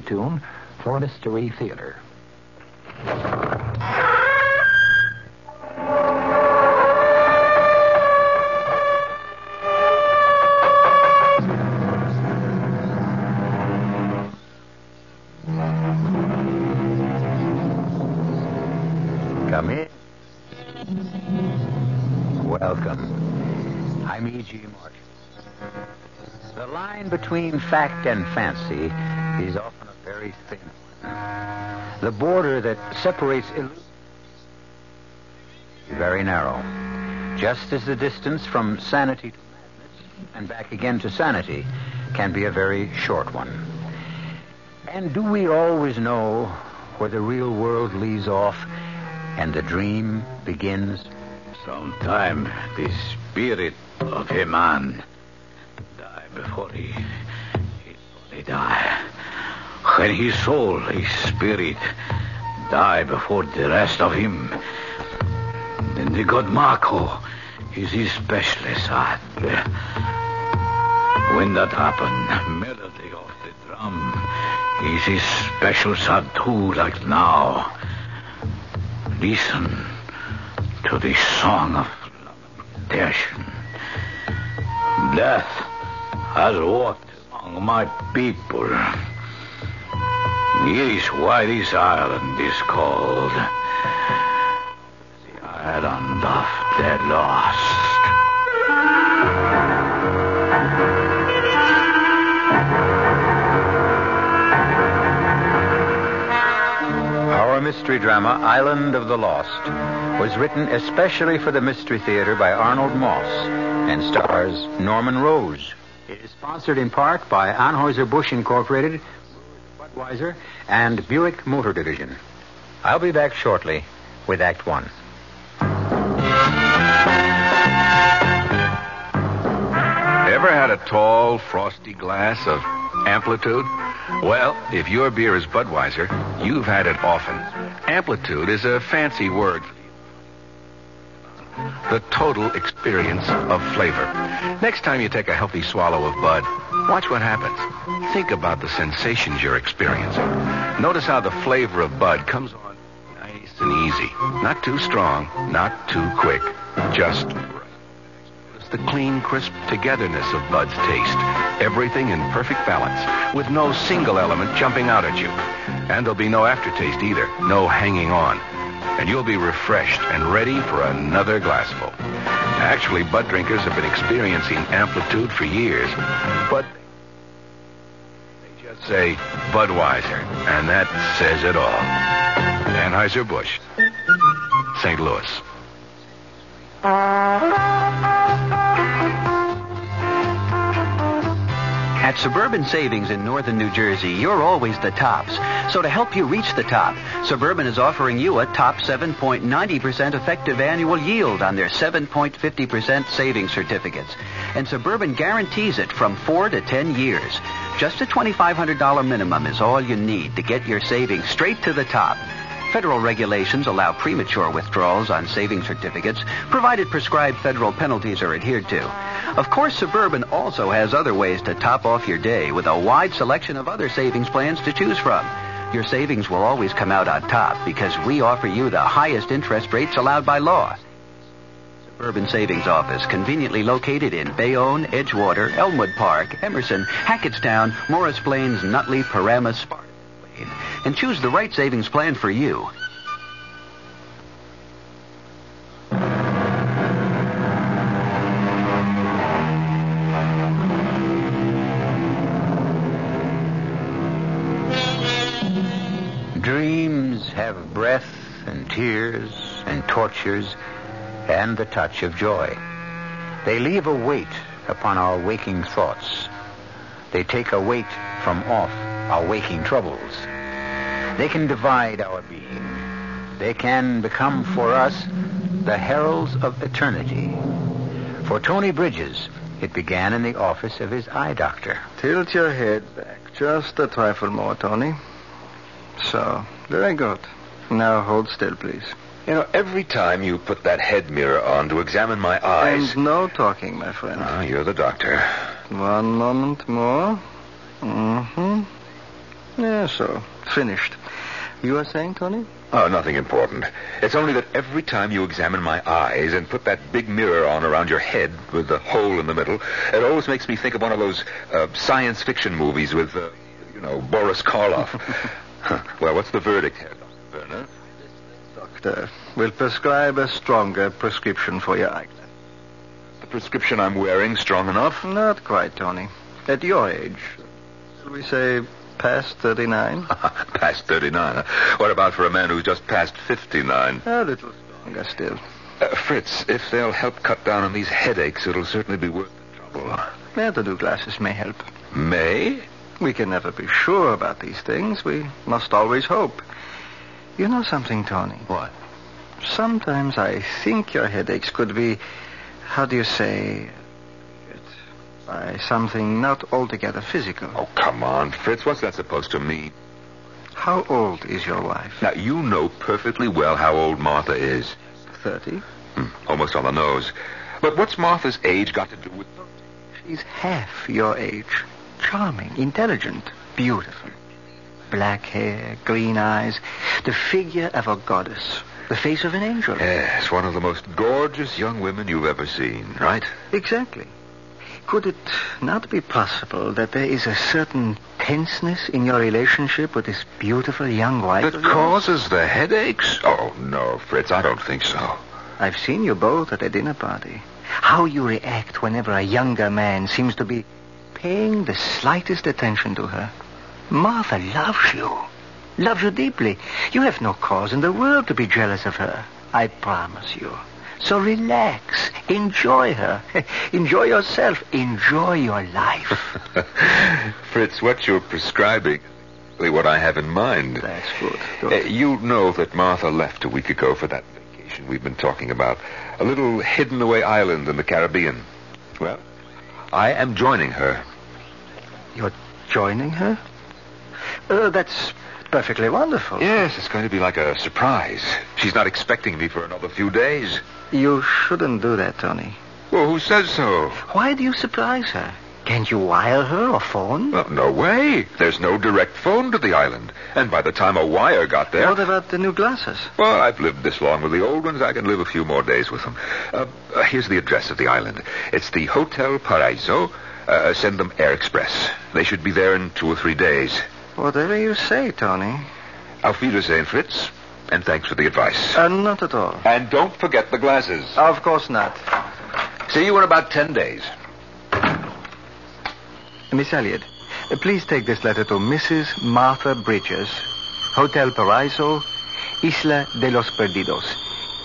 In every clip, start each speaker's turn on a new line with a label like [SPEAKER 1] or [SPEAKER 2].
[SPEAKER 1] tune for Mystery Theater.
[SPEAKER 2] Come in. Welcome. I'm E.G. Marshall. The line between fact and fancy very thin. The border that separates very narrow. Just as the distance from sanity to madness and back again to sanity can be a very short one. And do we always know where the real world leaves off and the dream begins?
[SPEAKER 3] Sometime the spirit of a man die before he body die. When his soul, his spirit, die before the rest of him, then the god Marco is his special sad. When that happen, melody of the drum is his special sad too, like now. Listen to the song of lamentation. Death has walked among my people. Is why this island is called the Island of the Lost.
[SPEAKER 2] Our mystery drama, Island of the Lost, was written especially for the Mystery Theater by Arnold Moss and stars Norman Rose. It is sponsored in part by Anheuser-Busch Incorporated, Budweiser, and Buick Motor Division. I'll be back shortly with Act One.
[SPEAKER 4] Ever had a tall, frosty glass of amplitude? Well, if your beer is Budweiser, you've had it often. Amplitude is a fancy word. The total experience of flavor. Next time you take a healthy swallow of Bud, watch what happens. Think about the sensations you're experiencing. Notice how the flavor of Bud comes on nice and easy. Not too strong, not too quick. Just the clean, crisp togetherness of Bud's taste. Everything in perfect balance, with no single element jumping out at you. And there'll be no aftertaste either, no hanging on. And you'll be refreshed and ready for another glassful. Actually, Bud drinkers have been experiencing amplitude for years, but they just say Budweiser, and that says it all. Anheuser-Busch, St. Louis.
[SPEAKER 5] At Suburban Savings in northern New Jersey, you're always the tops. So to help you reach the top, Suburban is offering you a top 7.90% effective annual yield on their 7.50% savings certificates. And Suburban guarantees it from 4 to 10 years. Just a $2,500 minimum is all you need to get your savings straight to the top. Federal regulations allow premature withdrawals on savings certificates, provided prescribed federal penalties are adhered to. Of course, Suburban also has other ways to top off your day with a wide selection of other savings plans to choose from. Your savings will always come out on top because we offer you the highest interest rates allowed by law. Suburban Savings Office, conveniently located in Bayonne, Edgewater, Elmwood Park, Emerson, Hackettstown, Morris Plains, Nutley, Paramus, And choose the right savings plan for you.
[SPEAKER 2] Dreams have breath and tears and tortures and the touch of joy. They leave a weight upon our waking thoughts. They take a weight from off our waking troubles. They can divide our being. They can become for us the heralds of eternity. For Tony Bridges, it began in the office of his eye doctor.
[SPEAKER 6] Tilt your head back just a trifle more, Tony. So, very good. Now hold still, please.
[SPEAKER 7] You know, every time you put that head mirror on to examine my eyes.
[SPEAKER 6] And no talking, my friend.
[SPEAKER 7] Ah, you're the doctor.
[SPEAKER 6] One moment more. Mm-hmm. Yes, so. Finished. You are saying, Tony?
[SPEAKER 7] Oh, nothing important. It's only that every time you examine my eyes and put that big mirror on around your head with the hole in the middle, it always makes me think of one of those uh, science fiction movies with, uh, you know, Boris Karloff. well, what's the verdict here, Dr. Werner?
[SPEAKER 6] Doctor, will prescribe a stronger prescription for your eyeglass.
[SPEAKER 7] The prescription I'm wearing strong enough?
[SPEAKER 6] Not quite, Tony. At your age, shall we say past 39?
[SPEAKER 7] past 39. huh? What about for a man who's just past 59?
[SPEAKER 6] A little stronger still.
[SPEAKER 7] Uh, Fritz, if they'll help cut down on these headaches, it'll certainly be worth the trouble.
[SPEAKER 6] Yeah, the new glasses may help.
[SPEAKER 7] May?
[SPEAKER 6] We can never be sure about these things. We must always hope. You know something, Tony?
[SPEAKER 7] What?
[SPEAKER 6] Sometimes I think your headaches could be, how do you say, by something not altogether physical.
[SPEAKER 7] Oh, come on, Fritz. What's that supposed to mean?
[SPEAKER 6] How old is your wife?
[SPEAKER 7] Now, you know perfectly well how old Martha is.
[SPEAKER 6] Thirty.
[SPEAKER 7] Hmm, almost on the nose. But what's Martha's age got to do with...
[SPEAKER 6] She's half your age. Charming, intelligent, beautiful. Black hair, green eyes, the figure of a goddess, the face of an angel.
[SPEAKER 7] Yes, one of the most gorgeous young women you've ever seen, right?
[SPEAKER 6] Exactly. Could it not be possible that there is a certain tenseness in your relationship with this beautiful young wife?
[SPEAKER 7] That causes the headaches? Oh, no, Fritz, I don't think so.
[SPEAKER 6] I've seen you both at a dinner party. How you react whenever a younger man seems to be paying the slightest attention to her. Martha loves you. Loves you deeply. You have no cause in the world to be jealous of her. I promise you. So relax. Enjoy her. Enjoy yourself. Enjoy your life.
[SPEAKER 7] Fritz, what you're prescribing what I have in mind.
[SPEAKER 6] That's good.
[SPEAKER 7] Uh, you know that Martha left a week ago for that vacation we've been talking about. A little hidden away island in the Caribbean. Well, I am joining her.
[SPEAKER 6] You're joining her? Uh, that's perfectly wonderful.
[SPEAKER 7] Yes, it's going to be like a surprise. She's not expecting me for another few days.
[SPEAKER 6] You shouldn't do that, Tony.
[SPEAKER 7] Well, who says so?
[SPEAKER 6] Why do you surprise her? Can't you wire her or phone?
[SPEAKER 7] Well, no way. There's no direct phone to the island. And by the time a wire got there.
[SPEAKER 6] What about the new glasses?
[SPEAKER 7] Well, I've lived this long with the old ones. I can live a few more days with them. Uh, uh, here's the address of the island. It's the Hotel Paraiso. Uh, send them Air Express. They should be there in two or three days.
[SPEAKER 6] Whatever you say, Tony.
[SPEAKER 7] Auf Wiedersehen, Fritz. And thanks for the advice.
[SPEAKER 6] Uh, not at all.
[SPEAKER 7] And don't forget the glasses.
[SPEAKER 6] Of course not.
[SPEAKER 7] See you in about ten days.
[SPEAKER 6] Miss Elliot, please take this letter to Mrs. Martha Bridges, Hotel Paraiso, Isla de los Perdidos.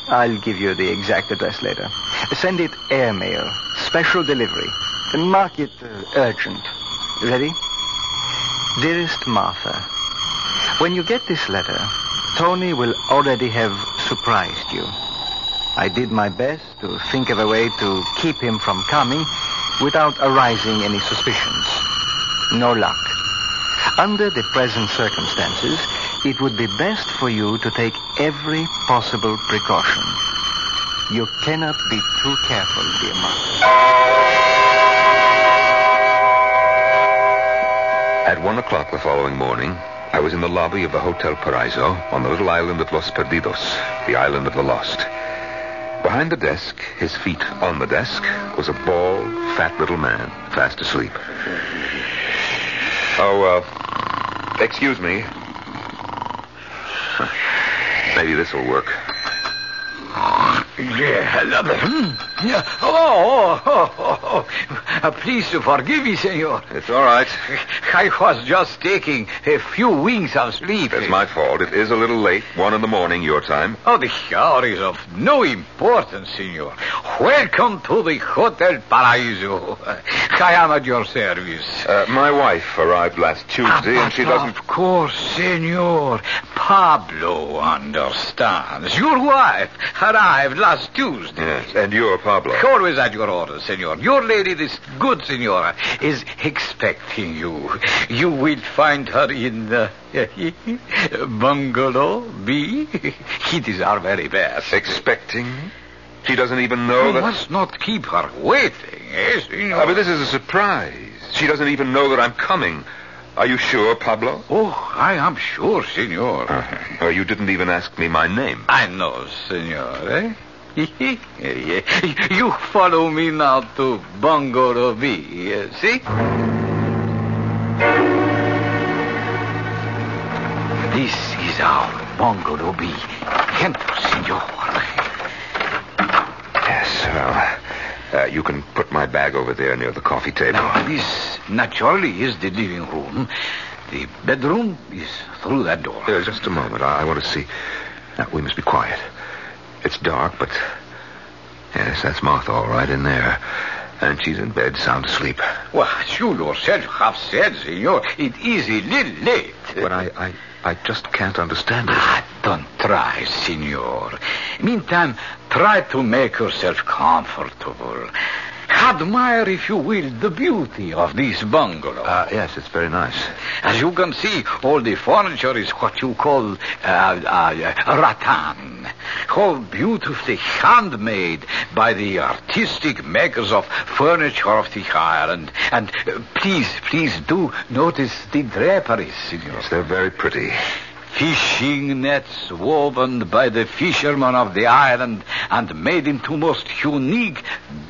[SPEAKER 6] I'll give you the exact address later. Send it airmail, special delivery. And mark it uh, urgent. Ready? Dearest Martha, when you get this letter, Tony will already have surprised you. I did my best to think of a way to keep him from coming without arousing any suspicions. No luck. Under the present circumstances, it would be best for you to take every possible precaution. You cannot be too careful, dear Martha.
[SPEAKER 7] At one o'clock the following morning, I was in the lobby of the Hotel Paraiso on the little island of Los Perdidos, the island of the lost. Behind the desk, his feet on the desk, was a bald, fat little man, fast asleep. Oh, uh, excuse me. Maybe this will work.
[SPEAKER 3] Yeah, yeah. Oh, oh, oh, oh. Please to forgive me, senor.
[SPEAKER 7] It's all right.
[SPEAKER 3] I was just taking a few winks of sleep.
[SPEAKER 7] It's my fault. It is a little late. One in the morning, your time.
[SPEAKER 3] Oh, the hour is of no importance, senor. Welcome to the Hotel Paraiso. I am at your service.
[SPEAKER 7] Uh, my wife arrived last Tuesday, and she doesn't.
[SPEAKER 3] Of course, senor. Pablo understands. Your wife arrived last Tuesday.
[SPEAKER 7] Yes, and you're Pablo.
[SPEAKER 3] Always at your orders, senor. Your lady, this good senora, is expecting you. You will find her in the bungalow B. It is our very best.
[SPEAKER 7] Expecting? She doesn't even know
[SPEAKER 3] You
[SPEAKER 7] that.
[SPEAKER 3] must not keep her waiting, eh, senor?
[SPEAKER 7] Ah, but this is a surprise. She doesn't even know that I'm coming. Are you sure, Pablo?
[SPEAKER 3] Oh, I am sure, senor.
[SPEAKER 7] Uh, you didn't even ask me my name.
[SPEAKER 3] I know, senor, eh? you follow me now to Bungalow B, uh, see? This is our Bungalow B. Enter, senor.
[SPEAKER 7] Yes, well, uh, you can put my bag over there near the coffee table.
[SPEAKER 3] Now, this naturally is the living room. The bedroom is through that door.
[SPEAKER 7] Uh, just a moment. I, I want to see. Now, we must be quiet. It's dark, but. Yes, that's Martha all right in there. And she's in bed, sound asleep.
[SPEAKER 3] Well, as you yourself have said, senor, it is a little late.
[SPEAKER 7] But I, I, I just can't understand it.
[SPEAKER 3] Ah, don't try, senor. Meantime, try to make yourself comfortable. Admire, if you will, the beauty of this bungalow.
[SPEAKER 7] Uh, yes, it's very nice.
[SPEAKER 3] As you can see, all the furniture is what you call uh, uh, rattan. All beautifully handmade by the artistic makers of furniture of the island. And uh, please, please do notice the draperies, senor.
[SPEAKER 7] Yes, they're very pretty.
[SPEAKER 3] Fishing nets woven by the fishermen of the island and made into most unique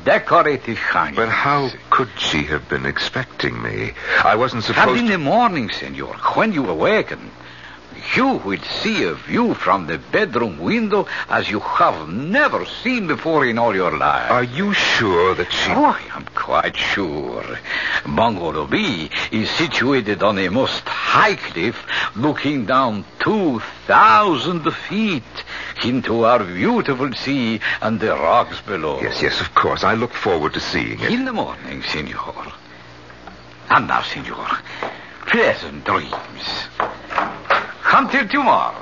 [SPEAKER 3] decorative hangings.
[SPEAKER 7] But how could she have been expecting me? I wasn't supposed.
[SPEAKER 3] And in
[SPEAKER 7] to.
[SPEAKER 3] the morning, senor, when you awaken, you will see a view from the bedroom window as you have never seen before in all your life.
[SPEAKER 7] Are you sure that she.
[SPEAKER 3] Oh, I am quite sure. Bungalow B is situated on a most high cliff looking down 2,000 feet into our beautiful sea and the rocks below.
[SPEAKER 7] Yes, yes, of course. I look forward to seeing it.
[SPEAKER 3] In the morning, senor. And now, senor, pleasant dreams. Until tomorrow.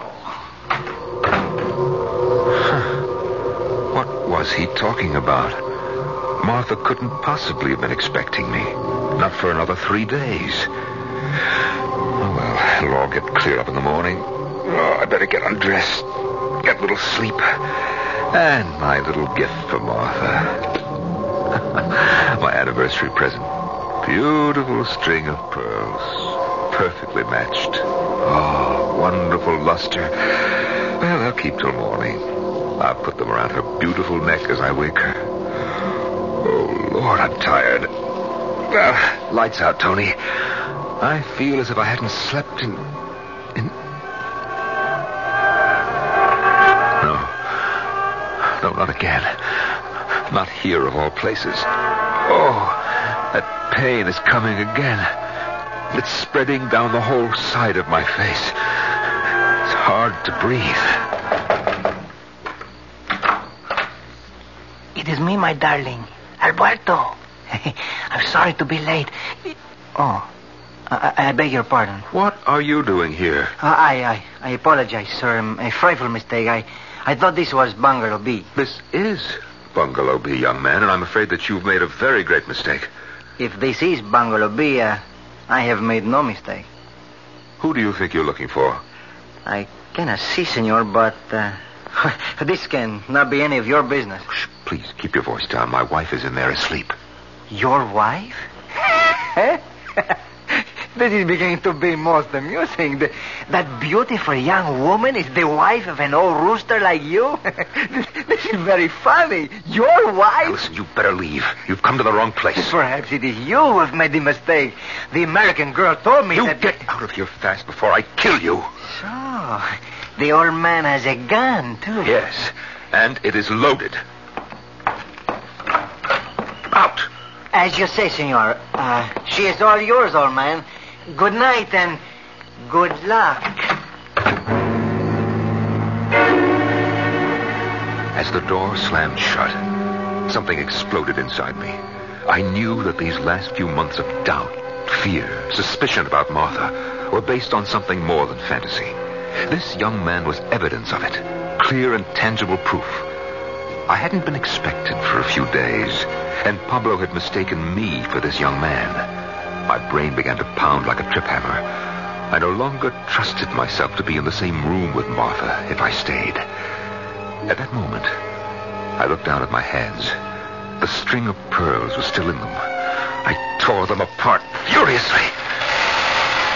[SPEAKER 7] What was he talking about? Martha couldn't possibly have been expecting me. Not for another three days. Oh, well, it'll all get cleared up in the morning. Oh, I better get undressed, get a little sleep. And my little gift for Martha. my anniversary present. Beautiful string of pearls. Perfectly matched. Oh, wonderful luster. Well, I'll keep till morning. I'll put them around her beautiful neck as I wake her. Oh, Lord, I'm tired. Well, lights out, Tony. I feel as if I hadn't slept in. in. No. No, not again. Not here, of all places. Oh, that pain is coming again. It's spreading down the whole side of my face. Hard to breathe.
[SPEAKER 6] It is me, my darling. Alberto. I'm sorry to be late. Oh, I, I beg your pardon.
[SPEAKER 7] What are you doing here?
[SPEAKER 6] Uh, I, I, I apologize, sir. Um, A frightful mistake. I, I thought this was Bungalow B.
[SPEAKER 7] This is Bungalow B, young man, and I'm afraid that you've made a very great mistake.
[SPEAKER 6] If this is Bungalow B, uh, I have made no mistake.
[SPEAKER 7] Who do you think you're looking for?
[SPEAKER 6] I cannot see, senor, but uh, this can not be any of your business.
[SPEAKER 7] Shh, please keep your voice down. My wife is in there asleep.
[SPEAKER 6] Your wife? this is beginning to be most amusing. The- that beautiful young woman is the wife of an old rooster like you? this, this is very funny. Your
[SPEAKER 7] Now,
[SPEAKER 6] wife?
[SPEAKER 7] listen, you better leave. You've come to the wrong place.
[SPEAKER 6] Perhaps it is you who have made the mistake. The American girl told me
[SPEAKER 7] You
[SPEAKER 6] that...
[SPEAKER 7] get out of here fast before I kill you.
[SPEAKER 6] So, the old man has a gun, too.
[SPEAKER 7] Yes, and it is loaded. Out.
[SPEAKER 6] As you say, senor. Uh, she is all yours, old man. Good night and good luck.
[SPEAKER 7] As the door slammed shut, something exploded inside me. I knew that these last few months of doubt, fear, suspicion about Martha were based on something more than fantasy. This young man was evidence of it, clear and tangible proof. I hadn't been expected for a few days, and Pablo had mistaken me for this young man. My brain began to pound like a trip hammer. I no longer trusted myself to be in the same room with Martha if I stayed. At that moment, I looked down at my hands. The string of pearls was still in them. I tore them apart furiously.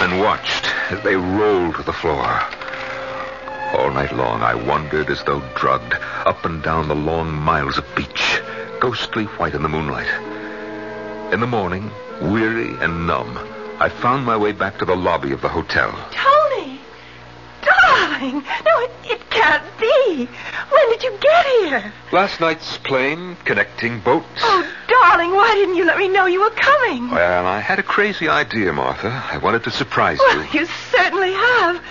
[SPEAKER 7] and watched as they rolled to the floor. All night long, I wandered as though drugged up and down the long miles of beach, ghostly white in the moonlight. In the morning, weary and numb, I found my way back to the lobby of the hotel.
[SPEAKER 8] Tony! Darling! No, it, it can't be. When did you get here?
[SPEAKER 7] Last night's plane, connecting boats.
[SPEAKER 8] Oh, darling, why didn't you let me know you were coming?
[SPEAKER 7] Well, I had a crazy idea, Martha. I wanted to surprise
[SPEAKER 8] Well,
[SPEAKER 7] you.
[SPEAKER 8] you certainly have.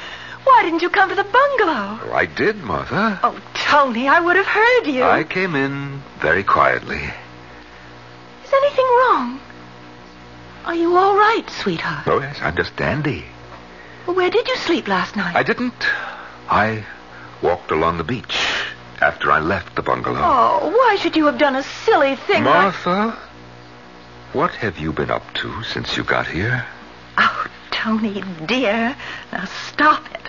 [SPEAKER 8] Why didn't you come to the bungalow?
[SPEAKER 7] Oh, I did, Martha.
[SPEAKER 8] Oh, Tony, I would have heard you.
[SPEAKER 7] I came in very quietly.
[SPEAKER 8] Is anything wrong? Are you all right, sweetheart?
[SPEAKER 7] Oh, yes, I'm just dandy.
[SPEAKER 8] Well, Where did you sleep last night?
[SPEAKER 7] I didn't. I walked along the beach after I left the bungalow.
[SPEAKER 8] Oh, why should you have done a silly thing like...
[SPEAKER 7] Martha, what have you been up to since you got here?
[SPEAKER 8] Oh, Tony, dear. Now stop it.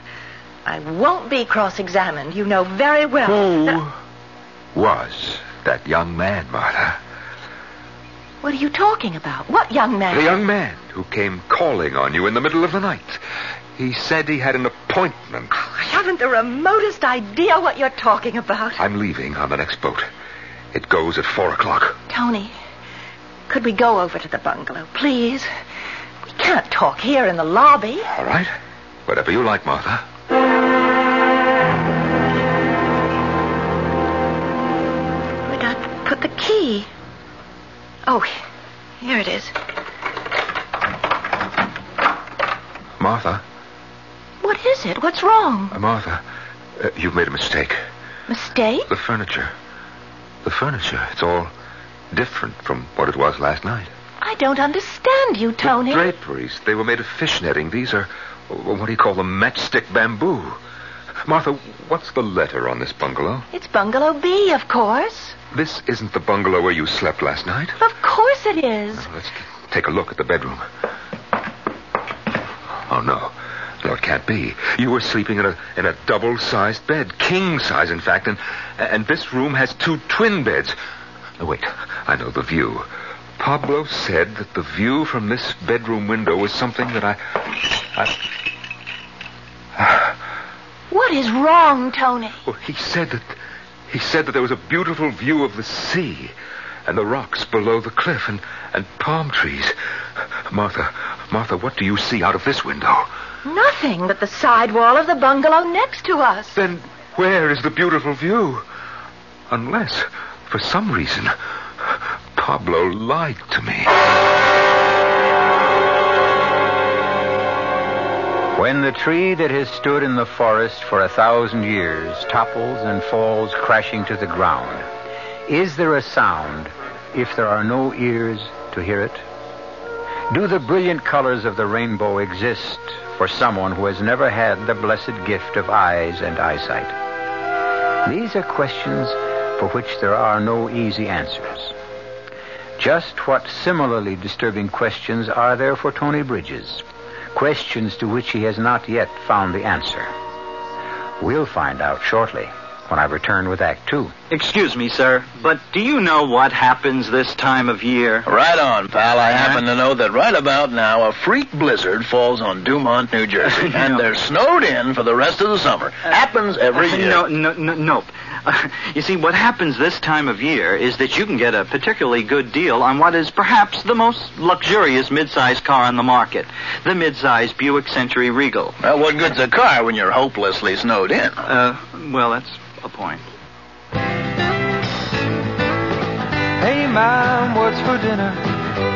[SPEAKER 8] I won't be cross-examined. You know very well.
[SPEAKER 7] Who
[SPEAKER 8] that-
[SPEAKER 7] was that young man, Martha?
[SPEAKER 8] What are you talking about? What young man?
[SPEAKER 7] The young man who came calling on you in the middle of the night. He said he had an appointment.
[SPEAKER 8] Oh, I haven't the remotest idea what you're talking about.
[SPEAKER 7] I'm leaving on the next boat. It goes at four o'clock.
[SPEAKER 8] Tony, could we go over to the bungalow, please? We can't talk here in the lobby.
[SPEAKER 7] All right? Whatever you like, Martha.
[SPEAKER 8] Where'd I put the key? Oh, here it is.
[SPEAKER 7] Martha,
[SPEAKER 8] What is it? What's wrong?
[SPEAKER 7] uh, Martha, uh, you've made a mistake.
[SPEAKER 8] Mistake?
[SPEAKER 7] The furniture. The furniture. It's all different from what it was last night.
[SPEAKER 8] I don't understand you, Tony.
[SPEAKER 7] The draperies, they were made of fish netting. These are, what do you call them, matchstick bamboo. Martha, what's the letter on this bungalow?
[SPEAKER 8] It's Bungalow B, of course.
[SPEAKER 7] This isn't the bungalow where you slept last night.
[SPEAKER 8] Of course it is.
[SPEAKER 7] Oh, let's take a look at the bedroom. Oh, no. No, it can't be. You were sleeping in a in a double-sized bed, king size, in fact, and and this room has two twin beds. No, wait. I know the view. Pablo said that the view from this bedroom window was something that I. I
[SPEAKER 8] What is wrong, Tony?
[SPEAKER 7] well, he said that he said that there was a beautiful view of the sea and the rocks below the cliff and, and palm trees. Martha, Martha, what do you see out of this window?
[SPEAKER 8] Nothing but the side wall of the bungalow next to us.
[SPEAKER 7] Then where is the beautiful view? Unless, for some reason, Pablo lied to me.
[SPEAKER 2] When the tree that has stood in the forest for a thousand years topples and falls crashing to the ground, is there a sound if there are no ears to hear it? Do the brilliant colors of the rainbow exist for someone who has never had the blessed gift of eyes and eyesight? These are questions for which there are no easy answers. Just what similarly disturbing questions are there for Tony Bridges? Questions to which he has not yet found the answer. We'll find out shortly when I return with Act Two.
[SPEAKER 5] Excuse me, sir, but do you know what happens this time of year?
[SPEAKER 9] Right on, pal. I happen to know that right about now a freak blizzard falls on Dumont, New Jersey, and they're snowed in for the rest of the summer. Happens every
[SPEAKER 5] Uh,
[SPEAKER 9] year.
[SPEAKER 5] No, no, no, nope. Uh, you see, what happens this time of year is that you can get a particularly good deal on what is perhaps the most luxurious midsize car on the market, the midsize Buick Century Regal.
[SPEAKER 9] Well, what good's a car when you're hopelessly snowed in?
[SPEAKER 5] Uh, well, that's a point.
[SPEAKER 10] Hey, Mom, what's for dinner?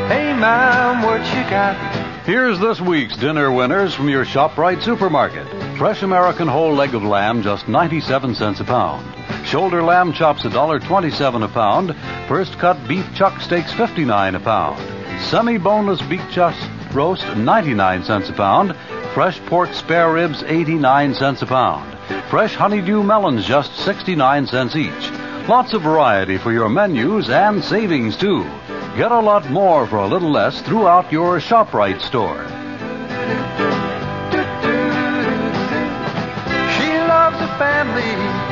[SPEAKER 10] Hey, Mom, what you got?
[SPEAKER 11] Here's this week's dinner winners from your ShopRite supermarket. Fresh American whole leg of lamb, just 97 cents a pound. Shoulder lamb chops, $1.27 a pound. First cut beef chuck steaks, 59 a pound. Semi-boneless beef chuck roast, 99 cents a pound. Fresh pork spare ribs, 89 cents a pound. Fresh honeydew melons, just 69 cents each. Lots of variety for your menus and savings too. Get a lot more for a little less throughout your ShopRite store.
[SPEAKER 10] She loves her family.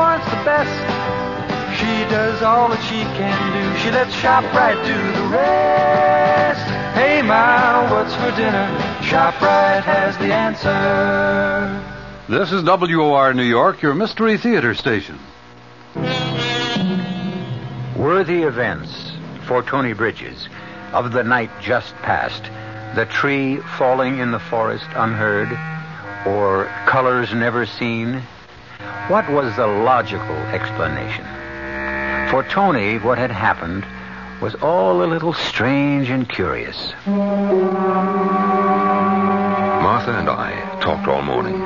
[SPEAKER 10] She wants the best. She does all that she can do. She lets shop right do the rest. Hey, Ma, what's for dinner? ShopRite has the answer.
[SPEAKER 11] This is WOR New York, your Mystery Theater station.
[SPEAKER 2] Worthy events for Tony Bridges of the night just past, the tree falling in the forest unheard, or colors never seen. What was the logical explanation? For Tony, what had happened was all a little strange and curious.
[SPEAKER 7] Martha and I talked all morning.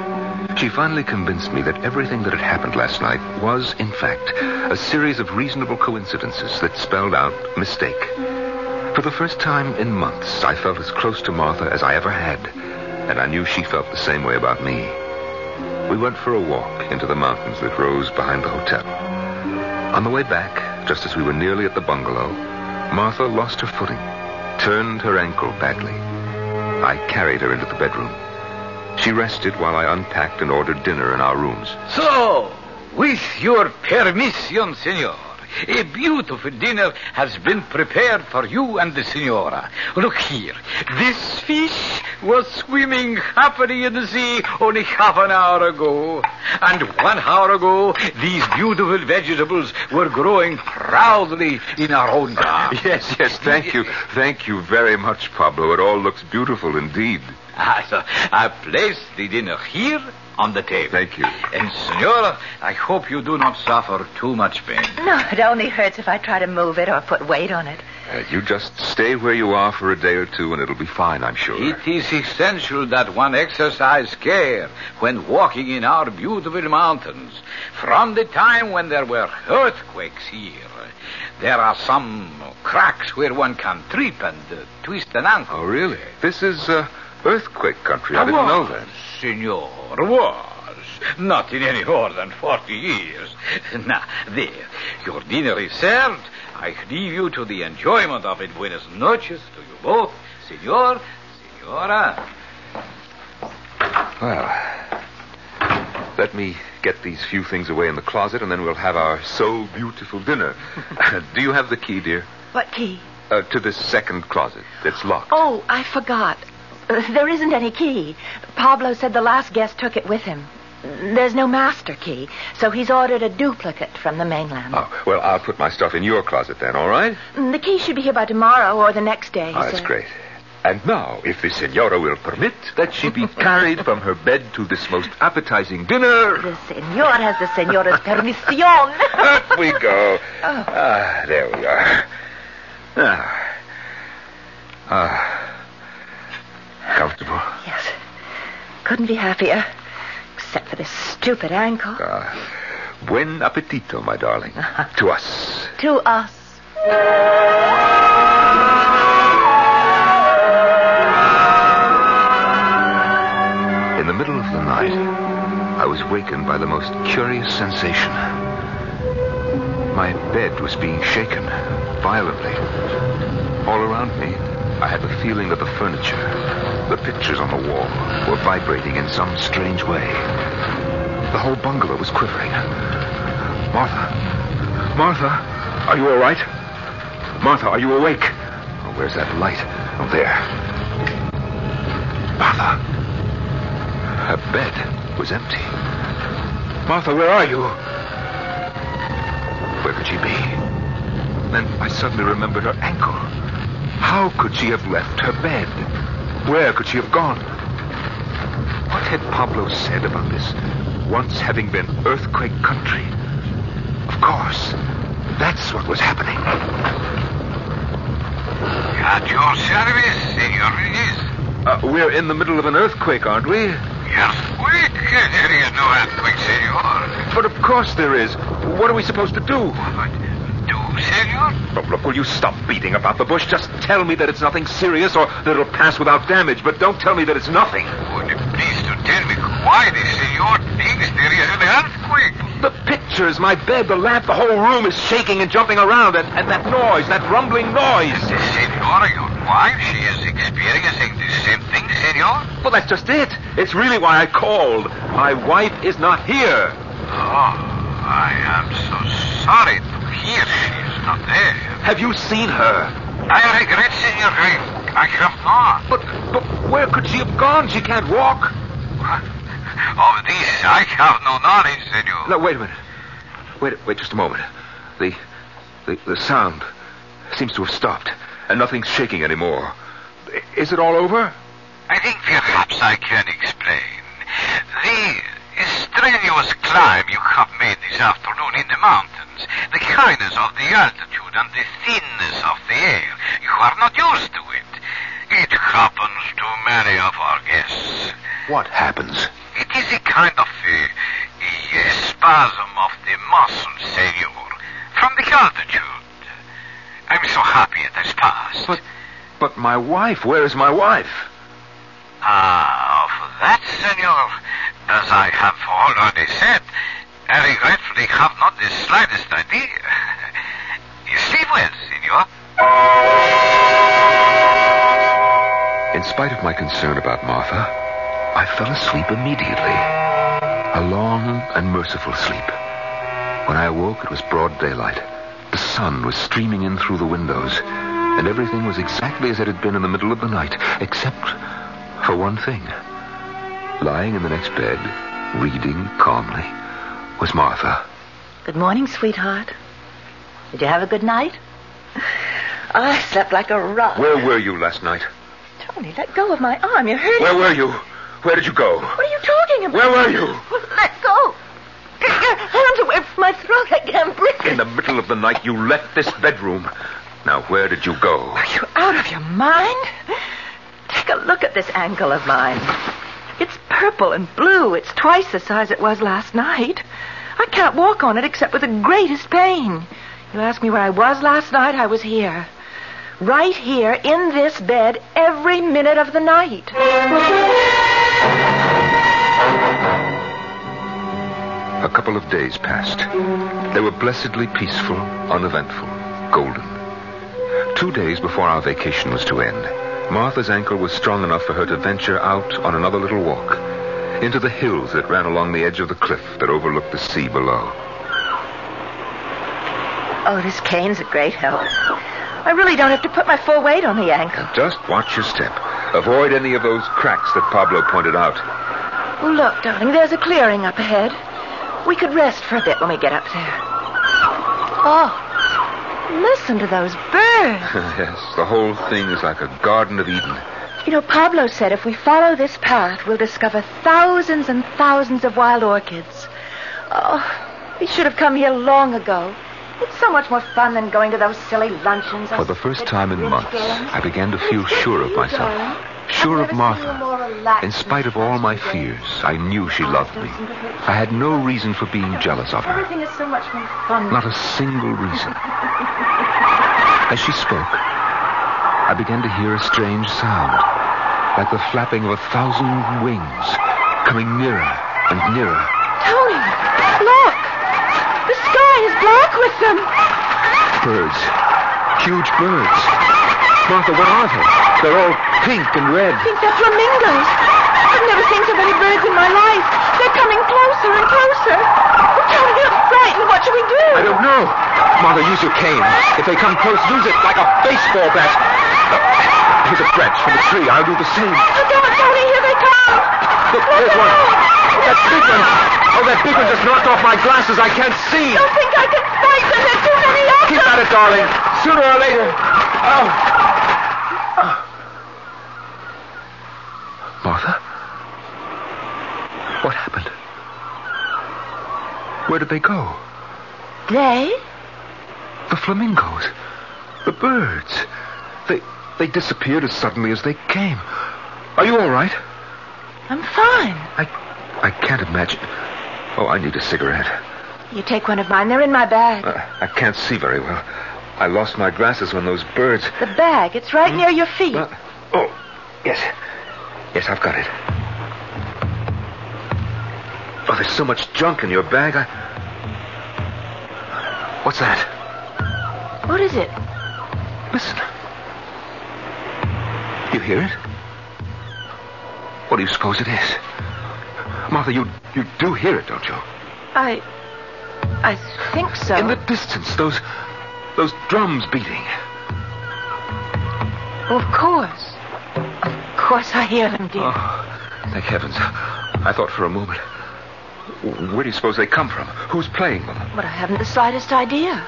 [SPEAKER 7] She finally convinced me that everything that had happened last night was, in fact, a series of reasonable coincidences that spelled out mistake. For the first time in months, I felt as close to Martha as I ever had, and I knew she felt the same way about me. We went for a walk into the mountains that rose behind the hotel. On the way back, just as we were nearly at the bungalow, Martha lost her footing, turned her ankle badly. I carried her into the bedroom. She rested while I unpacked and ordered dinner in our rooms.
[SPEAKER 3] So, with your permission, senor, a beautiful dinner has been prepared for you and the senora. Look here. This fish was swimming happily in the sea only half an hour ago. And one hour ago, these beautiful vegetables were growing proudly in our own garden.
[SPEAKER 7] Yes, yes, thank you. Thank you very much, Pablo. It all looks beautiful indeed.
[SPEAKER 3] Ah, so I place the dinner here on the table.
[SPEAKER 7] Thank you.
[SPEAKER 3] And, senora, I hope you do not suffer too much pain.
[SPEAKER 8] No, it only hurts if I try to move it or put weight on it.
[SPEAKER 7] Uh, you just stay where you are for a day or two, and it'll be fine, I'm sure.
[SPEAKER 3] It is essential that one exercise care when walking in our beautiful mountains. From the time when there were earthquakes here, there are some cracks where one can trip and uh, twist an ankle.
[SPEAKER 7] Oh, really? This is uh, earthquake country. I didn't know that.
[SPEAKER 3] Senor, was. Not in any more than 40 years. Now, there. Your dinner is served. I leave you to the enjoyment of it. Buenas noches to you both. Senor, senora.
[SPEAKER 7] Well, let me get these few things away in the closet, and then we'll have our so beautiful dinner. Do you have the key, dear?
[SPEAKER 8] What key?
[SPEAKER 7] Uh, to this second closet. It's locked.
[SPEAKER 8] Oh, I forgot. Uh, there isn't any key. Pablo said the last guest took it with him. There's no master key, so he's ordered a duplicate from the mainland.
[SPEAKER 7] Oh, well, I'll put my stuff in your closet then, all right?
[SPEAKER 8] Mm, The key should be here by tomorrow or the next day.
[SPEAKER 7] Oh, that's great. And now, if the senora will permit, that she be carried from her bed to this most appetizing dinner.
[SPEAKER 8] The senor has the senora's permission.
[SPEAKER 7] Up we go.
[SPEAKER 8] Oh.
[SPEAKER 7] Ah, there we are. Ah. Ah. Comfortable.
[SPEAKER 8] yes. Couldn't be happier. Except for this stupid ankle.
[SPEAKER 7] Ah. Buen appetito, my darling. to us.
[SPEAKER 8] To us.
[SPEAKER 7] In the middle of the night, I was wakened by the most curious sensation. My bed was being shaken violently. All around me, I had the feeling that the furniture, the pictures on the wall, were vibrating in some strange way. The whole bungalow was quivering. Martha! Martha! Are you all right? Martha, are you awake? Oh, where's that light? Oh, there. Martha! Her bed was empty. Martha, where are you? Where could she be? Then I suddenly remembered her ankle. How could she have left her bed? Where could she have gone? What had Pablo said about this once having been earthquake country? Of course, that's what was happening.
[SPEAKER 3] At your service, senor Bridges.
[SPEAKER 7] Uh, we're in the middle of an earthquake, aren't we?
[SPEAKER 3] Yes, Earthquake? There is no earthquake, senor.
[SPEAKER 7] But of course there is. What are we supposed to do? Look, look, will you stop beating about the bush? Just tell me that it's nothing serious or that it'll pass without damage, but don't tell me that it's nothing.
[SPEAKER 3] Would you please to tell me why the senor thinks there is an earthquake?
[SPEAKER 7] The pictures, my bed, the lamp, the whole room is shaking and jumping around, and, and that noise, that rumbling noise.
[SPEAKER 3] The senora, your wife, she is experiencing the same thing, senor?
[SPEAKER 7] Well, that's just it. It's really why I called. My wife is not here.
[SPEAKER 3] Oh, I am so sorry to hear she not there.
[SPEAKER 7] Have you seen her?
[SPEAKER 3] I regret, senor. I, I have not.
[SPEAKER 7] But, but Where could she have gone? She can't walk.
[SPEAKER 3] Of this I have no knowledge, senor.
[SPEAKER 7] No, wait a minute. Wait, wait just a moment. The, the, the sound seems to have stopped, and nothing's shaking anymore. Is it all over?
[SPEAKER 3] I think perhaps I can explain. The strenuous climb you have made this afternoon in the mountains, the kindness of the altitude and the thinness of the air, you are not used to it. It happens to many of our guests.
[SPEAKER 7] What happens?
[SPEAKER 3] It is a kind of a, a spasm of the muscles, senor, from the altitude. I'm so happy it has passed.
[SPEAKER 7] But, but my wife, where is my wife?
[SPEAKER 3] Ah, of that, senor, as I have already said, I regretfully have not the slightest idea. You sleep well, senor.
[SPEAKER 7] In spite of my concern about Martha, I fell asleep immediately. A long and merciful sleep. When I awoke, it was broad daylight. The sun was streaming in through the windows, and everything was exactly as it had been in the middle of the night, except for one thing. Lying in the next bed, reading calmly, was Martha.
[SPEAKER 8] Good morning, sweetheart. Did you have a good night? I slept like a rock.
[SPEAKER 7] Where were you last night?
[SPEAKER 8] Tony, let go of my arm. You're hurting.
[SPEAKER 7] Where were you? Where did you go?
[SPEAKER 8] What are you talking about?
[SPEAKER 7] Where were you?
[SPEAKER 8] Let go. Get your hands away from my throat. I can't breathe.
[SPEAKER 7] In the middle of the night, you left this bedroom. Now, where did you go?
[SPEAKER 8] Are you out of your mind? Take a look at this ankle of mine. It's purple and blue. It's twice the size it was last night. I can't walk on it except with the greatest pain. You ask me where I was last night, I was here. Right here in this bed every minute of the night.
[SPEAKER 7] A couple of days passed. They were blessedly peaceful, uneventful, golden. Two days before our vacation was to end, Martha's ankle was strong enough for her to venture out on another little walk into the hills that ran along the edge of the cliff that overlooked the sea below.
[SPEAKER 8] Oh, this cane's a great help. I really don't have to put my full weight on the ankle.
[SPEAKER 7] Just watch your step. Avoid any of those cracks that Pablo pointed out.
[SPEAKER 8] Oh, look, darling, there's a clearing up ahead. We could rest for a bit when we get up there. Oh, listen to those birds.
[SPEAKER 7] yes, the whole thing is like a Garden of Eden.
[SPEAKER 8] You know, Pablo said if we follow this path, we'll discover thousands and thousands of wild orchids. Oh, we should have come here long ago. It's so much more fun than going to those silly luncheons.
[SPEAKER 7] For the first time in months, I began to feel sure of myself. Sure of Martha. In spite of all my fears, I knew she loved me. I had no reason for being jealous of her.
[SPEAKER 8] Everything is so much more fun.
[SPEAKER 7] Not a single reason. As she spoke, I began to hear a strange sound, like the flapping of a thousand wings, coming nearer and nearer.
[SPEAKER 8] Tony, look! The sky is black with them.
[SPEAKER 7] Birds. Huge birds. Martha, what are they? They're all pink and red.
[SPEAKER 8] I think they're flamingos. I've never seen so many birds in my life. They're coming closer and closer. Oh, Tony, I'm frightened. What should we do?
[SPEAKER 7] I don't know. Martha, use your cane. If they come close, use it like a baseball bat. Uh, here's a branch from a tree. I'll do the same.
[SPEAKER 8] Oh, Look out, Tony. Here they come.
[SPEAKER 7] Look, there's one. Oh, that big one. Oh, that big one just knocked off my glasses. I can't see.
[SPEAKER 8] Don't think I can fight them. There's too many of them.
[SPEAKER 7] Keep at it, darling. Sooner or later. Oh. Martha? What happened? Where did they go?
[SPEAKER 8] They?
[SPEAKER 7] The flamingos. The birds. They they disappeared as suddenly as they came. Are you all right?
[SPEAKER 8] I'm fine.
[SPEAKER 7] I I can't imagine. Oh, I need a cigarette.
[SPEAKER 8] You take one of mine. They're in my bag.
[SPEAKER 7] Uh, I can't see very well. I lost my glasses when those birds.
[SPEAKER 8] The bag. It's right near your feet.
[SPEAKER 7] Uh, oh, yes. Yes, I've got it. Oh, there's so much junk in your bag. I. What's that?
[SPEAKER 8] What is it?
[SPEAKER 7] Listen. Hear it? What do you suppose it is? Martha, you you do hear it, don't you?
[SPEAKER 8] I. I think so.
[SPEAKER 7] In the distance, those those drums beating.
[SPEAKER 8] Of course. Of course I hear them, dear.
[SPEAKER 7] Oh, thank heavens. I thought for a moment. Where do you suppose they come from? Who's playing them?
[SPEAKER 8] But I haven't the slightest idea.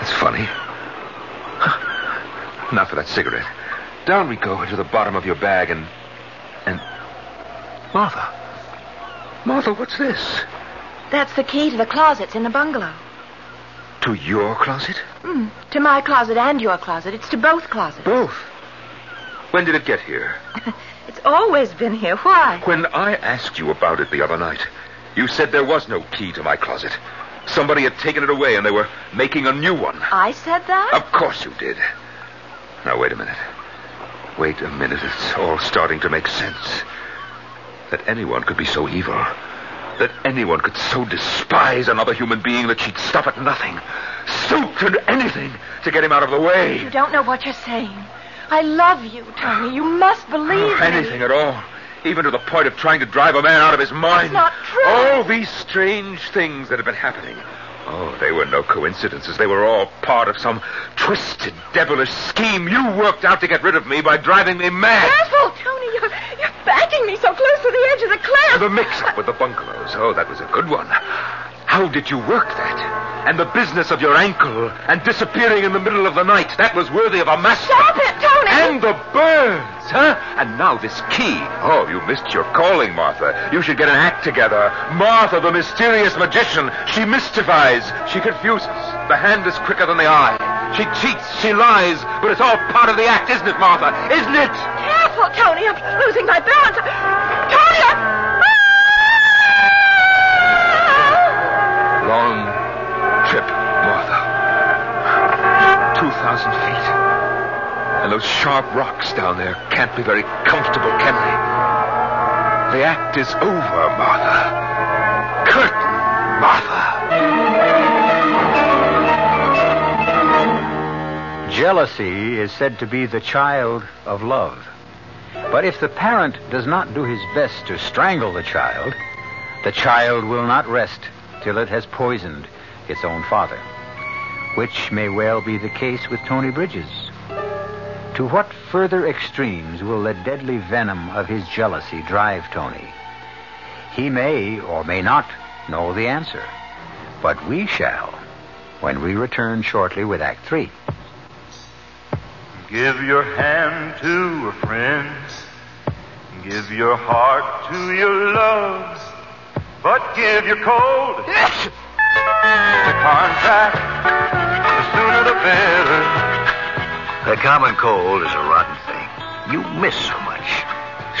[SPEAKER 7] That's funny. Now for that cigarette. Down we go into the bottom of your bag and. and. Martha. Martha, what's this?
[SPEAKER 8] That's the key to the closets in the bungalow.
[SPEAKER 7] To your closet?
[SPEAKER 8] Mm, to my closet and your closet. It's to both closets.
[SPEAKER 7] Both. When did it get here?
[SPEAKER 8] It's always been here. Why?
[SPEAKER 7] When I asked you about it the other night, you said there was no key to my closet. Somebody had taken it away and they were making a new one.
[SPEAKER 8] I said that?
[SPEAKER 7] Of course you did. Now, wait a minute. Wait a minute. It's all starting to make sense. That anyone could be so evil. That anyone could so despise another human being that she'd stop at nothing. Stoop to anything to get him out of the way.
[SPEAKER 8] You don't know what you're saying. I love you, Tony. You must believe oh, me.
[SPEAKER 7] Anything at all. Even to the point of trying to drive a man out of his mind.
[SPEAKER 8] It's not true.
[SPEAKER 7] All these strange things that have been happening. Oh, they were no coincidences. They were all part of some twisted, devilish scheme you worked out to get rid of me by driving me mad.
[SPEAKER 8] Careful, Tony. You're, you're backing me so close to the edge of the cliff.
[SPEAKER 7] The mix-up with the bungalows. Oh, that was a good one. How did you work that? And the business of your ankle and disappearing in the middle of the night. That was worthy of a master.
[SPEAKER 8] Stop it, Tony!
[SPEAKER 7] And the birds, huh? And now this key. Oh, you missed your calling, Martha. You should get an act together. Martha, the mysterious magician. She mystifies. She confuses. The hand is quicker than the eye. She cheats. She lies. But it's all part of the act, isn't it, Martha? Isn't it?
[SPEAKER 8] Careful, Tony. I'm losing my balance. Tony, I...
[SPEAKER 7] Long trip, Martha. 2,000 feet. And those sharp rocks down there can't be very comfortable, can they? The act is over, Martha. Curtain, Martha.
[SPEAKER 2] Jealousy is said to be the child of love. But if the parent does not do his best to strangle the child, the child will not rest till it has poisoned its own father, which may well be the case with Tony Bridges. To what further extremes will the deadly venom of his jealousy drive Tony? He may or may not know the answer, but we shall when we return shortly with Act Three.
[SPEAKER 10] Give your hand to a friend. Give your heart to your love. But give your cold the Contac. The sooner the better.
[SPEAKER 1] The common cold is a rotten thing. You miss so much.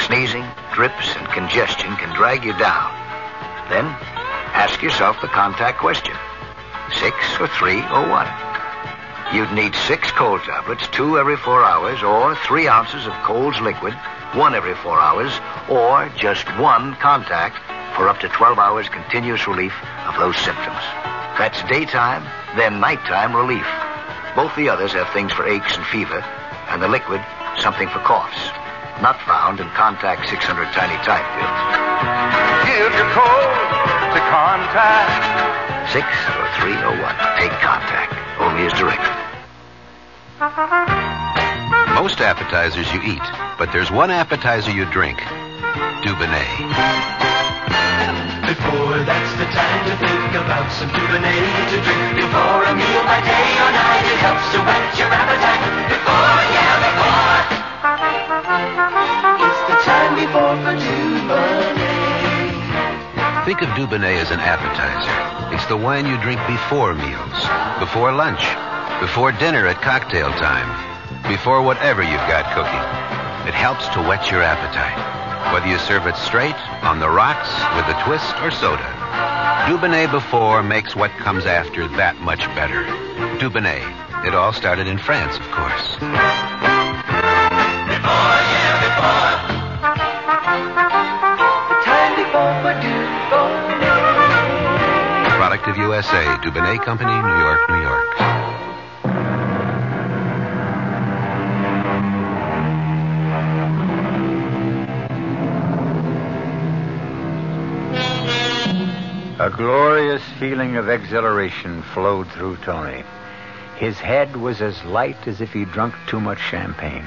[SPEAKER 1] Sneezing, drips, and congestion can drag you down. Then ask yourself the Contac question six or three or one. You'd need six cold tablets, two every four hours, or three ounces of Cold's liquid, one every four hours, or just one Contac for up to 12 hours continuous relief of those symptoms. That's daytime, then nighttime relief. Both the others have things for aches and fever, and the liquid, something for coughs. Not found in Contac 600 Tiny Type pills.
[SPEAKER 10] Give your cold to Contac.
[SPEAKER 1] Six or three or one. Take Contac. Only as directed.
[SPEAKER 4] Most appetizers you eat, but there's one appetizer you drink. Dubonnet.
[SPEAKER 12] Before that's the time to think about some Dubonnet to drink before a meal by day or night. It helps to whet your appetite. Before, yeah, before. It's the time before for Dubonnet.
[SPEAKER 4] Think of Dubonnet as an appetizer. It's the wine you drink before meals, before lunch, before dinner at cocktail time, before whatever you've got cooking. It helps to whet your appetite. Whether you serve it straight, on the rocks, with a twist, or soda. Dubonnet before makes what comes after that much better. Dubonnet. It all started in France, of course.
[SPEAKER 12] Before, yeah, before. The time before for Dubonnet.
[SPEAKER 4] Product of USA, Dubonnet Company, New York, New
[SPEAKER 2] A glorious feeling of exhilaration flowed through Tony. His head was as light as if he'd drunk too much champagne.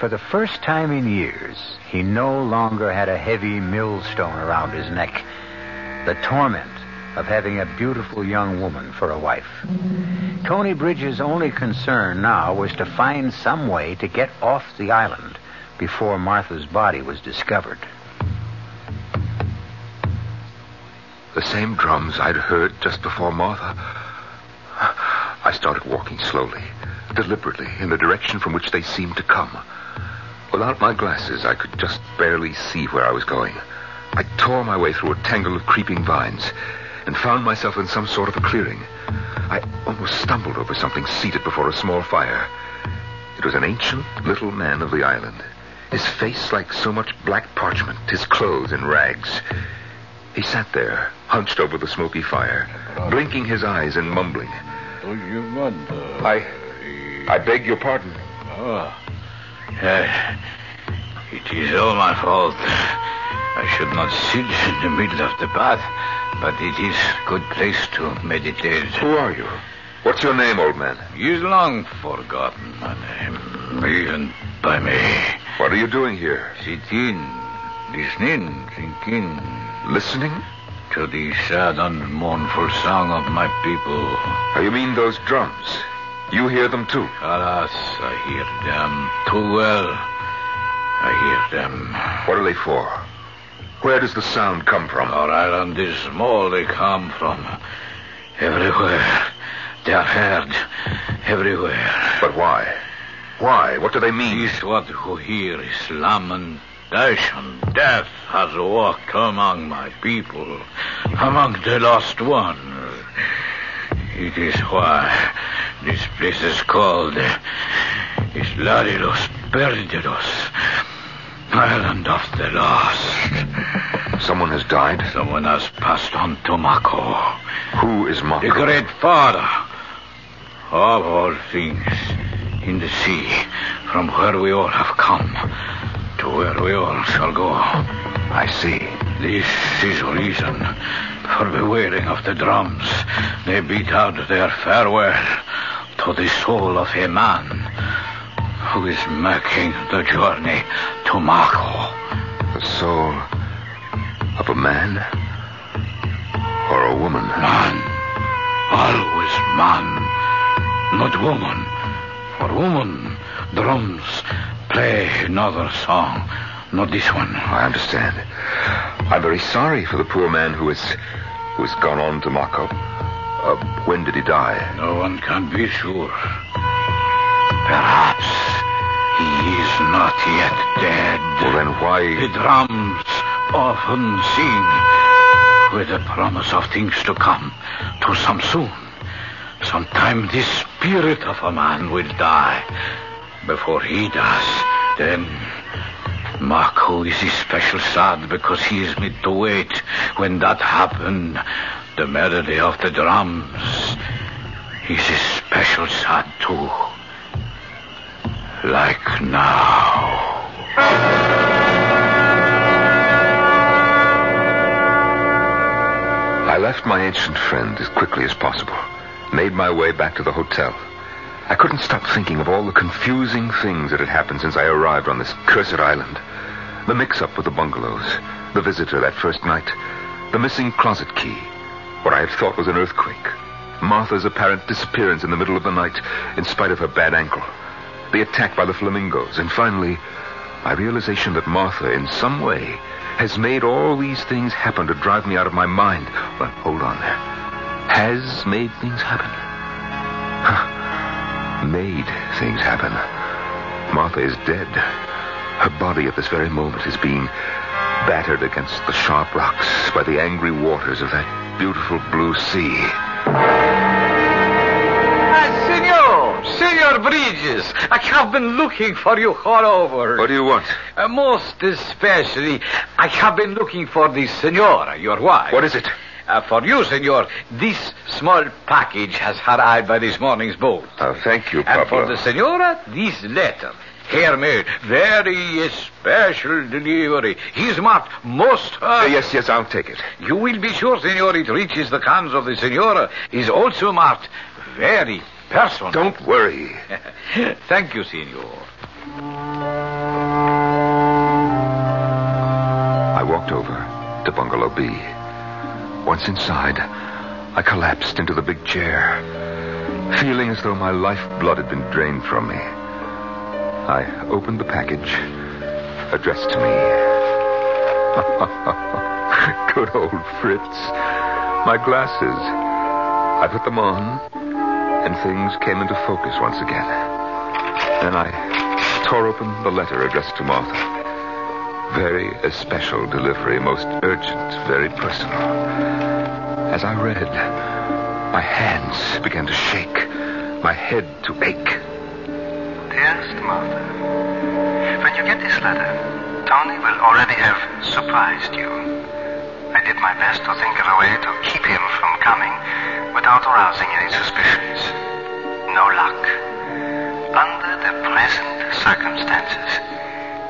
[SPEAKER 2] For the first time in years, he no longer had a heavy millstone around his neck. The torment of having a beautiful young woman for a wife. Tony Bridges' only concern now was to find some way to get off the island before Martha's body was discovered.
[SPEAKER 7] The same drums I'd heard just before Martha. I started walking slowly, deliberately, in the direction from which they seemed to come. Without my glasses, I could just barely see where I was going. I tore my way through a tangle of creeping vines and found myself in some sort of a clearing. I almost stumbled over something seated before a small fire. It was an ancient little man of the island, his face like so much black parchment, his clothes in rags. He sat there, hunched over the smoky fire, blinking his eyes and mumbling. I. I beg your pardon.
[SPEAKER 3] Oh. Uh, it is all my fault. I should not sit in the middle of the bath, but it is a good place to meditate.
[SPEAKER 7] Who are you? What's your name, old man?
[SPEAKER 3] Is long forgotten my name, even by me.
[SPEAKER 7] What are you doing here?
[SPEAKER 3] Sitting, listening, thinking.
[SPEAKER 7] Listening?
[SPEAKER 3] To the sad and mournful song of my people.
[SPEAKER 7] Oh, you mean those drums? You hear them too?
[SPEAKER 3] Alas, I hear them too well. I hear them.
[SPEAKER 7] What are they for? Where does the sound come from?
[SPEAKER 3] Our island is small. They come from everywhere. They are heard everywhere.
[SPEAKER 7] But why? Why? What do they mean?
[SPEAKER 3] This what you hear is lament, and death has walked among my people, among the lost ones. It is why this place is called Isla de los Perdidos, Island of the Lost.
[SPEAKER 7] Someone has died?
[SPEAKER 3] Someone has passed on to Mako.
[SPEAKER 7] Who is Mako?
[SPEAKER 3] The great father of all things in the sea, from where we all have come to where we all shall go.
[SPEAKER 7] I see.
[SPEAKER 3] This is reason for the wailing of the drums. They beat out their farewell to the soul of a man who is making the journey to Mako.
[SPEAKER 7] The soul of a man or a woman?
[SPEAKER 3] Man. Always man, not woman. For woman, drums play another song, not this one.
[SPEAKER 7] I understand. I'm very sorry for the poor man who has who has gone on to Mako. Uh, when did he die?
[SPEAKER 3] No one can be sure. Perhaps he is not yet dead.
[SPEAKER 7] Well, then why?
[SPEAKER 3] The drums often sing with the promise of things to come, to some soon. Sometime the spirit of a man will die. Before he does, then Mako is especial sad because he is made to wait. When that happened, the melody of the drums is special sad too. Like now.
[SPEAKER 7] I left my ancient friend as quickly as possible, made my way back to the hotel. I couldn't stop thinking of all the confusing things that had happened since I arrived on this cursed island. The mix-up with the bungalows, the visitor that first night, the missing closet key, what I had thought was an earthquake, Martha's apparent disappearance in the middle of the night in spite of her bad ankle, the attack by the flamingos, and finally, my realization that Martha, in some way, has made all these things happen to drive me out of my mind. But hold on. There. Has made things happen? Huh. Made things happen. Martha is dead. Her body at this very moment is being battered against the sharp rocks by the angry waters of that beautiful blue sea.
[SPEAKER 3] Senor, Senor Bridges, I have been looking for you all over.
[SPEAKER 7] What do you want?
[SPEAKER 3] Uh, most especially, I have been looking for the Senora, your wife.
[SPEAKER 7] What is it?
[SPEAKER 3] Uh, for you, Senor, this small package has arrived by this morning's boat.
[SPEAKER 7] Oh, thank you,
[SPEAKER 3] And for the Senora, this letter. Here made. Very special delivery. He's marked most
[SPEAKER 7] Uh, yes, yes, I'll take it.
[SPEAKER 3] You will be sure, Senor, it reaches the hands of the Senora. Is also marked very personal.
[SPEAKER 7] Don't worry.
[SPEAKER 3] Thank you, senor.
[SPEAKER 7] I walked over to Bungalow B. Once inside, I collapsed into the big chair, feeling as though my lifeblood had been drained from me. I opened the package addressed to me. Good old Fritz. My glasses. I put them on, and things came into focus once again. Then I tore open the letter addressed to Martha. Very especial delivery, most urgent, very personal. As I read, my hands began to shake, my head to ache.
[SPEAKER 6] Dearest Martha, when you get this letter, Tony will already have surprised you. I did my best to think of a way to keep him from coming without arousing any suspicions. No luck. Under the present circumstances,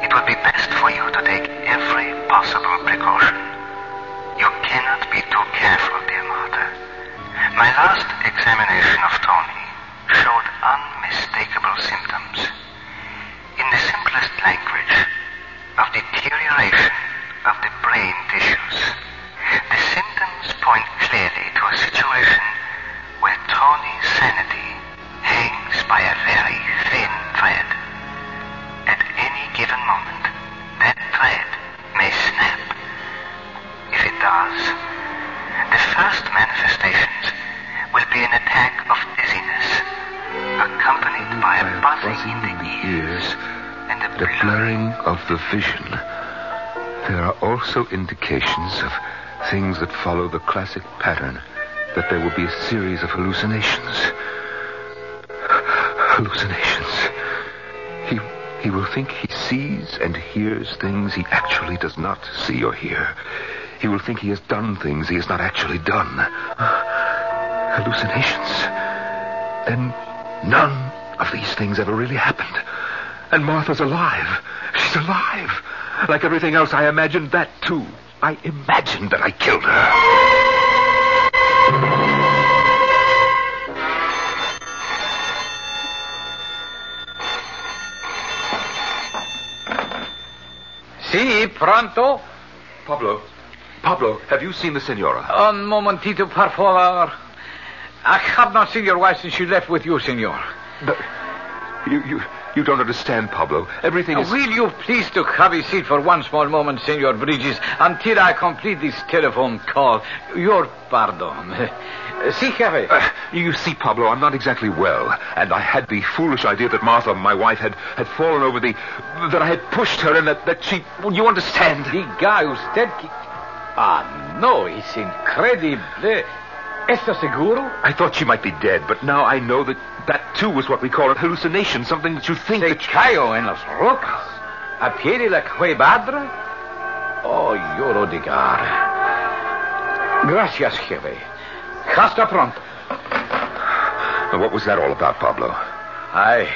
[SPEAKER 6] it would be best for you to take every possible precaution. You cannot be too careful, dear Martha. My last examination of Tony showed unmistakable symptoms. In the simplest language, of deterioration of the brain tissues. The symptoms point clearly to a situation where Tony's sanity hangs by a very of the
[SPEAKER 7] vision. There are also indications of things that follow the classic pattern that there will be a series of hallucinations. Hallucinations. He, he will think he sees and hears things he actually does not see or hear. He will think he has done things he has not actually done. Hallucinations. Then none of these things ever really happened. And Martha's alive. She's alive. Like everything else, I imagined that too. I imagined that I killed her.
[SPEAKER 3] Si, pronto?
[SPEAKER 7] Pablo. Pablo, have you seen the senora?
[SPEAKER 3] Un momentito, por favor. I have not seen your wife since she left with you, senor.
[SPEAKER 7] No, you, you, you don't understand, Pablo. Everything is.
[SPEAKER 3] Will you please to have a seat for one small moment, Senor Bridges, until I complete this telephone call? Your pardon. Si, jefe.
[SPEAKER 7] Uh, you see, Pablo, I'm not exactly well, and I had the foolish idea that Martha, my wife, had, had fallen over the. that I had pushed her and that, that she. Well, you understand?
[SPEAKER 3] Diga usted que... Ah, no, es increíble. ¿Está seguro?
[SPEAKER 7] I thought she might be dead, but now I know that that too was what we call a hallucination, something that you think
[SPEAKER 3] Se
[SPEAKER 7] that. you-
[SPEAKER 3] cayó en las rocas. A pie de la cuevadra. Oh, lloro de gar. Gracias, jefe. Hasta pronto.
[SPEAKER 7] Now, What was that all about, Pablo?
[SPEAKER 3] I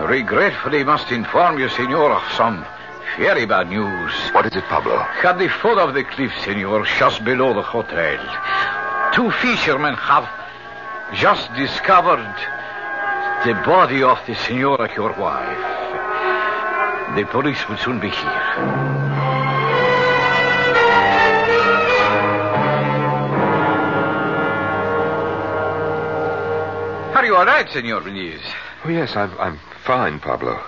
[SPEAKER 3] regretfully must inform you, senor, of some very bad news.
[SPEAKER 7] What is it, Pablo?
[SPEAKER 3] At the foot of the cliff, senor, just below the hotel, two fishermen have just discovered the body of the senora, your wife. The police will soon be here. Are you all right, senor Benitez?
[SPEAKER 7] Oh, yes, I'm, I'm fine, Pablo.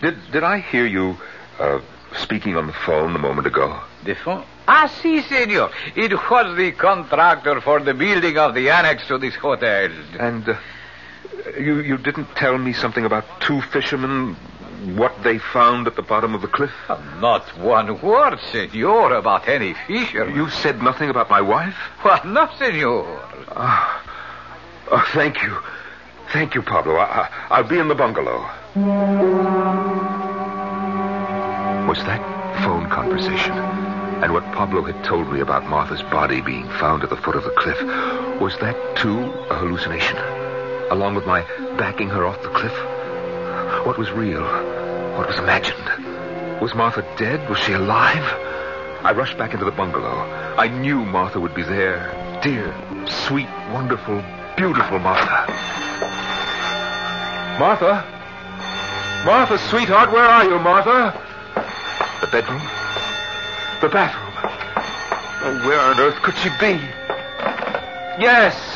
[SPEAKER 7] Did, did I hear you uh, speaking on the phone a moment ago?
[SPEAKER 3] The phone? Ah, si, senor. It was the contractor for the building of the annex to this hotel.
[SPEAKER 7] And uh, you, you didn't tell me something about two fishermen, what they found at the bottom of the cliff?
[SPEAKER 3] Not one word, senor, about any fisher.
[SPEAKER 7] You said nothing about my wife?
[SPEAKER 3] Well, no, senor.
[SPEAKER 7] Ah, oh, thank you. Thank you, Pablo. I, I, I'll be in the bungalow. Was that phone conversation and what Pablo had told me about Martha's body being found at the foot of the cliff, was that too a hallucination? Along with my backing her off the cliff? What was real? What was imagined? Was Martha dead? Was she alive? I rushed back into the bungalow. I knew Martha would be there. Dear, sweet, wonderful, beautiful Martha. Martha? Martha, sweetheart, where are you, Martha? The bedroom? The bathroom? Oh, where on earth could she be? Yes.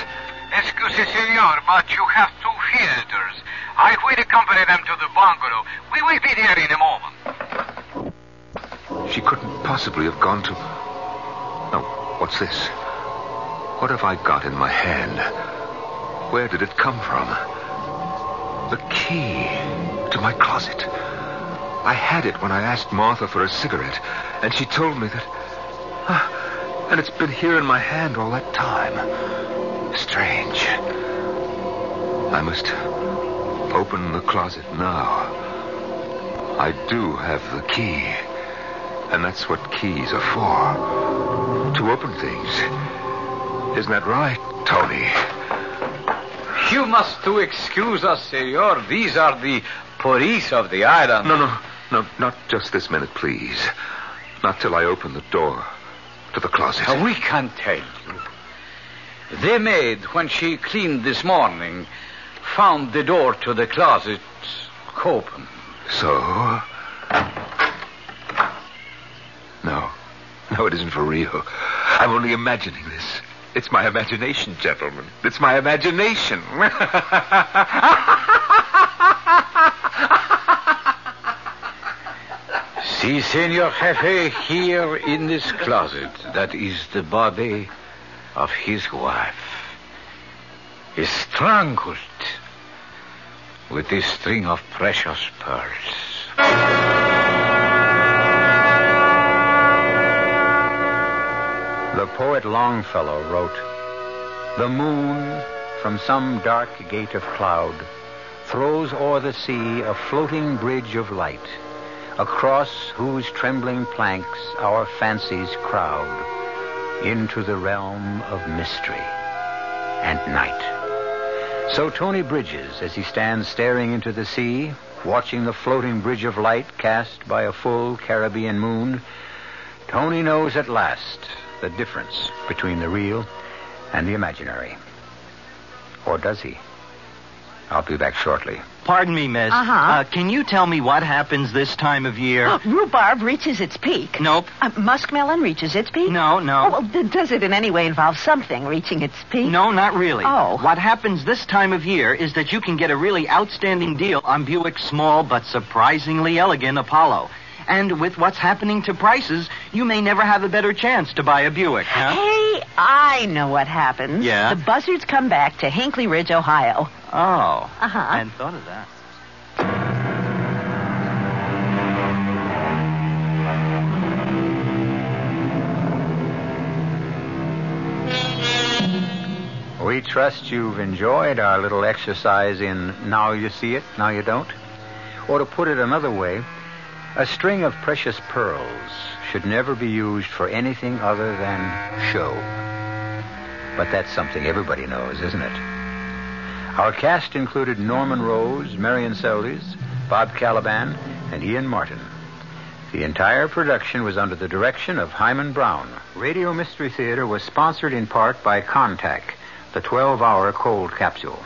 [SPEAKER 13] Me, senor, but you have two visitors. I will accompany them to the bungalow. We will be there in a moment.
[SPEAKER 7] She couldn't possibly have gone to. No, what's this? What have I got in my hand? Where did it come from? The key to my closet. I had it when I asked Martha for a cigarette, and she told me that. Ah, and it's been here in my hand all that time. Strange. I must open the closet now. I do have the key. And that's what keys are for. To open things. Isn't that right, Tony?
[SPEAKER 3] You must to excuse us, senor. These are the police of the island.
[SPEAKER 7] No, no, no, not just this minute, please. Not till I open the door to the closet.
[SPEAKER 3] Uh, We can't tell you. The maid, when she cleaned this morning, found the door to the closet open.
[SPEAKER 7] So? No. No, it isn't for real. I'm only imagining this. It's my imagination, gentlemen. It's my imagination.
[SPEAKER 3] See, Senor Jefe, here in this closet, that is the body of his wife. Is strangled with this string of precious pearls.
[SPEAKER 2] The poet Longfellow wrote, The moon, from some dark gate of cloud, throws o'er the sea a floating bridge of light, across whose trembling planks our fancies crowd into the realm of mystery and night. So Tony Bridges, as he stands staring into the sea, watching the floating bridge of light cast by a full Caribbean moon, Tony knows at last the difference between the real and the imaginary. Or does he? I'll be back shortly.
[SPEAKER 14] Pardon me, miss.
[SPEAKER 15] Uh-huh.
[SPEAKER 14] Uh, can you tell me what happens this time of year?
[SPEAKER 15] Rhubarb reaches its peak.
[SPEAKER 14] Nope.
[SPEAKER 15] Uh, muskmelon reaches its peak.
[SPEAKER 14] No, no.
[SPEAKER 15] Oh, well, d- does it in any way involve something reaching its peak?
[SPEAKER 14] No, not really.
[SPEAKER 15] Oh.
[SPEAKER 14] What happens this time of year is that you can get a really outstanding deal on Buick's small but surprisingly elegant Apollo. And with what's happening to prices, you may never have a better chance to buy a Buick, huh?
[SPEAKER 15] Hey, I know what happens.
[SPEAKER 14] Yeah?
[SPEAKER 15] The buzzards come back to Hinckley Ridge, Ohio.
[SPEAKER 14] Oh.
[SPEAKER 15] Uh-huh.
[SPEAKER 14] I hadn't thought of that.
[SPEAKER 2] We trust you've enjoyed our little exercise in Now You See It, Now You Don't. Or to put it another way, a string of precious pearls should never be used for anything other than show. But that's something everybody knows, isn't it? Our cast included Norman Rose, Marian Seldes, Bob Kaliban, and Ian Martin. The entire production was under the direction of Himan Brown. Radio Mystery Theater was sponsored in part by Contac, the 12 hour cold capsule.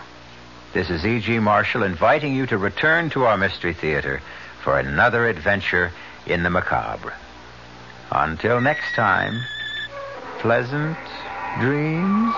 [SPEAKER 2] This is E.G. Marshall inviting you to return to our Mystery Theater for another adventure in the macabre. Until next time, pleasant dreams.